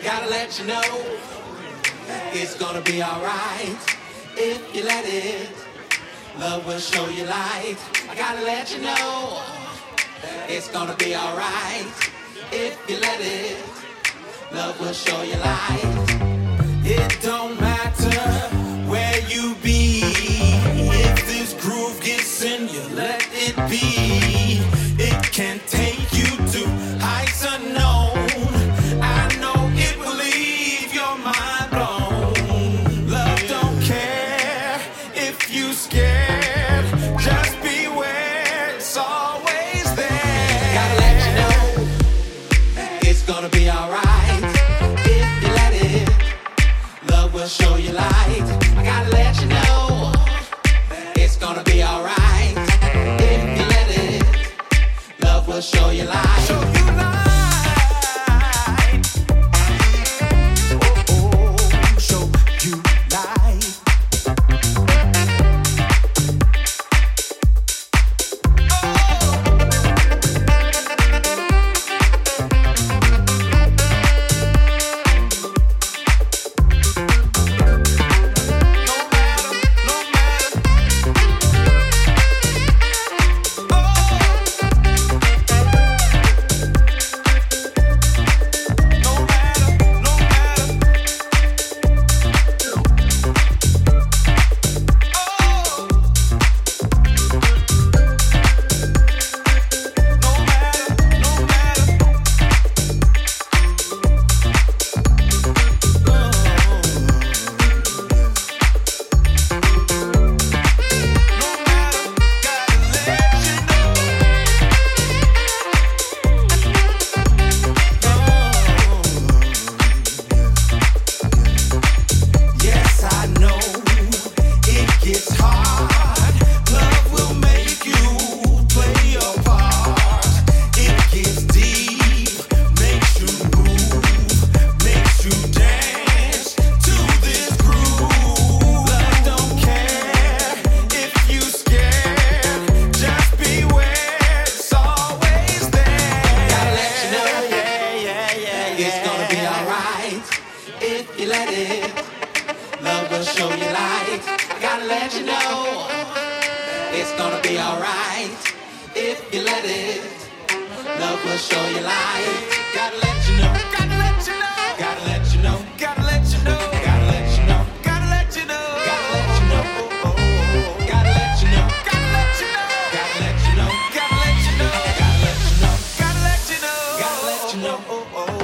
I gotta let you know it's gonna be alright if you let it. Love will show you light. I gotta let you know it's gonna be alright if you let it. Love will show you light. It don't matter where you be. If this groove gets in you, let it be. It can take show you light. I gotta let you know it's gonna be alright if you let it. Love will show you light. know you like. Gotta let you know it's gonna be alright if you let it. Love will show you light. Gotta let you know. Gotta let you know. Gotta let you know. Gotta let you know. Gotta let you know. Gotta let you know. Gotta let you know. Gotta let you know. Gotta let you know. Gotta let you know. Gotta let you know. Gotta let you know. Gotta let you know. Gotta let you know.